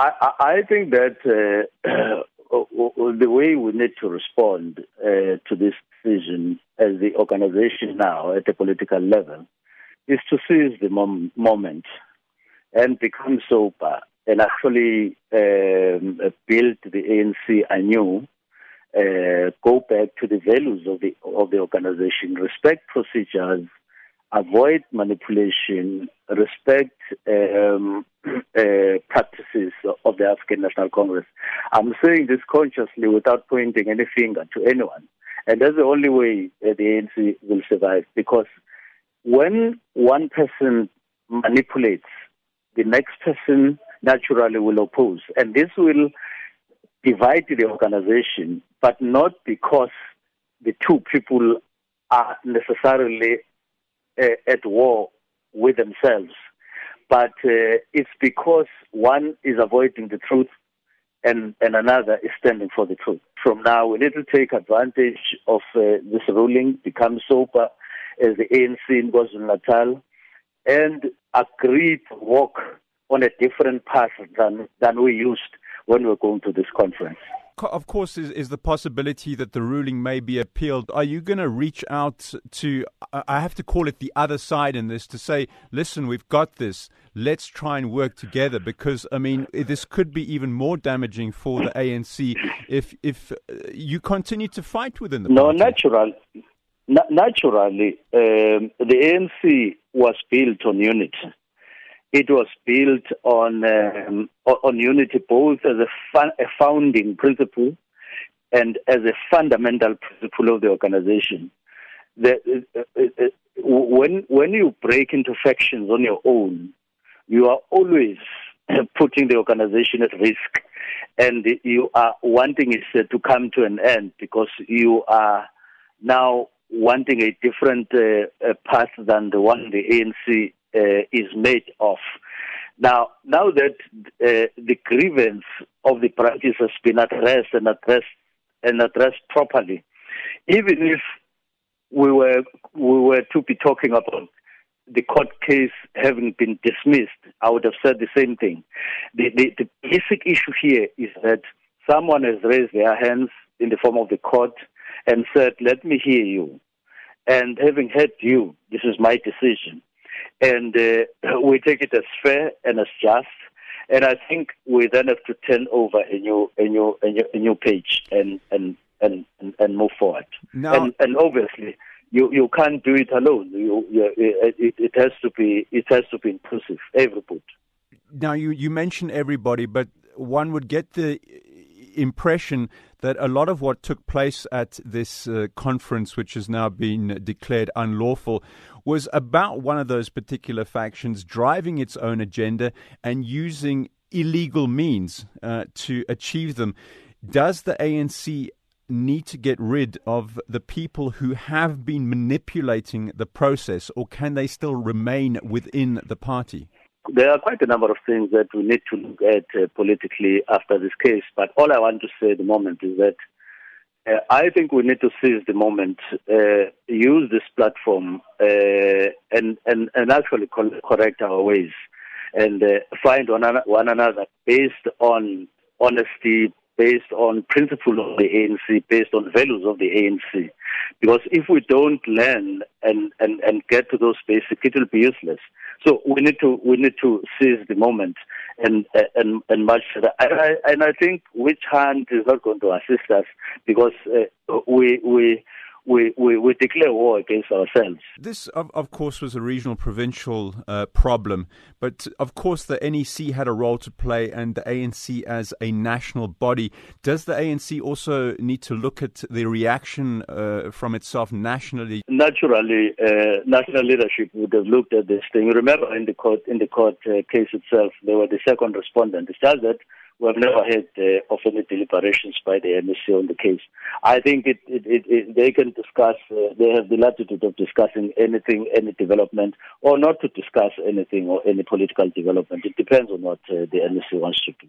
I, I think that uh, the way we need to respond uh, to this decision as the organization now at the political level is to seize the mom- moment and become sober and actually um, build the ANC anew, uh, go back to the values of the of the organization, respect procedures, avoid manipulation, respect um, uh, practices of the African National Congress. I'm saying this consciously without pointing any finger to anyone. And that's the only way uh, the ANC will survive because when one person manipulates, the next person naturally will oppose. And this will divide the organization, but not because the two people are necessarily uh, at war with themselves, but uh, it's because one is avoiding the truth and, and another is standing for the truth. From now, we need to take advantage of uh, this ruling, become sober as the ANC in KwaZulu Natal, and agree to walk on a different path than, than we used when we were going to this conference of course, is, is the possibility that the ruling may be appealed. Are you going to reach out to, I have to call it the other side in this, to say, listen, we've got this. Let's try and work together because, I mean, this could be even more damaging for the ANC if if uh, you continue to fight within the no, party. natural, naturally, um, the ANC was built on unity. It was built on um, on unity, both as a, fun, a founding principle and as a fundamental principle of the organization. The, uh, uh, uh, when when you break into factions on your own, you are always putting the organization at risk, and you are wanting it to come to an end because you are now wanting a different uh, path than the one the ANC uh, is made of. Now, now that uh, the grievance of the practice has been addressed and addressed and addressed properly, even if we were we were to be talking about the court case having been dismissed, I would have said the same thing. The, the, the basic issue here is that someone has raised their hands in the form of the court and said, "Let me hear you." And having heard you, this is my decision and uh, we take it as fair and as just. And I think we then have to turn over a new, a new, a new, a new page and and, and, and, move forward. Now, and, and obviously, you you can't do it alone. You, you, it, it has to be it has to be inclusive. Everybody. Now you you mention everybody, but one would get the impression that a lot of what took place at this uh, conference, which has now been declared unlawful, was about one of those particular factions driving its own agenda and using illegal means uh, to achieve them. Does the ANC need to get rid of the people who have been manipulating the process, or can they still remain within the party? There are quite a number of things that we need to look at uh, politically after this case, but all I want to say at the moment is that uh, I think we need to seize the moment, uh, use this platform, uh, and, and, and actually correct our ways and uh, find one, one another based on honesty, based on principles of the ANC, based on values of the ANC. Because if we don't learn and, and, and get to those basics, it will be useless. So we need to we need to seize the moment and and and much further. And I, and I think which hand is not going to assist us because uh, we we we, we, we declare war against ourselves. This, of, of course, was a regional provincial uh, problem, but of course the NEC had a role to play and the ANC as a national body. Does the ANC also need to look at the reaction uh, from itself nationally? Naturally, uh, national leadership would have looked at this thing. Remember, in the court, in the court uh, case itself, they were the second respondent. It's just that we have never had uh, of any deliberations by the NEC on the case. I think it, it, it, they can discuss, uh, they have the latitude of discussing anything, any development, or not to discuss anything or any political development. It depends on what uh, the NEC wants to do.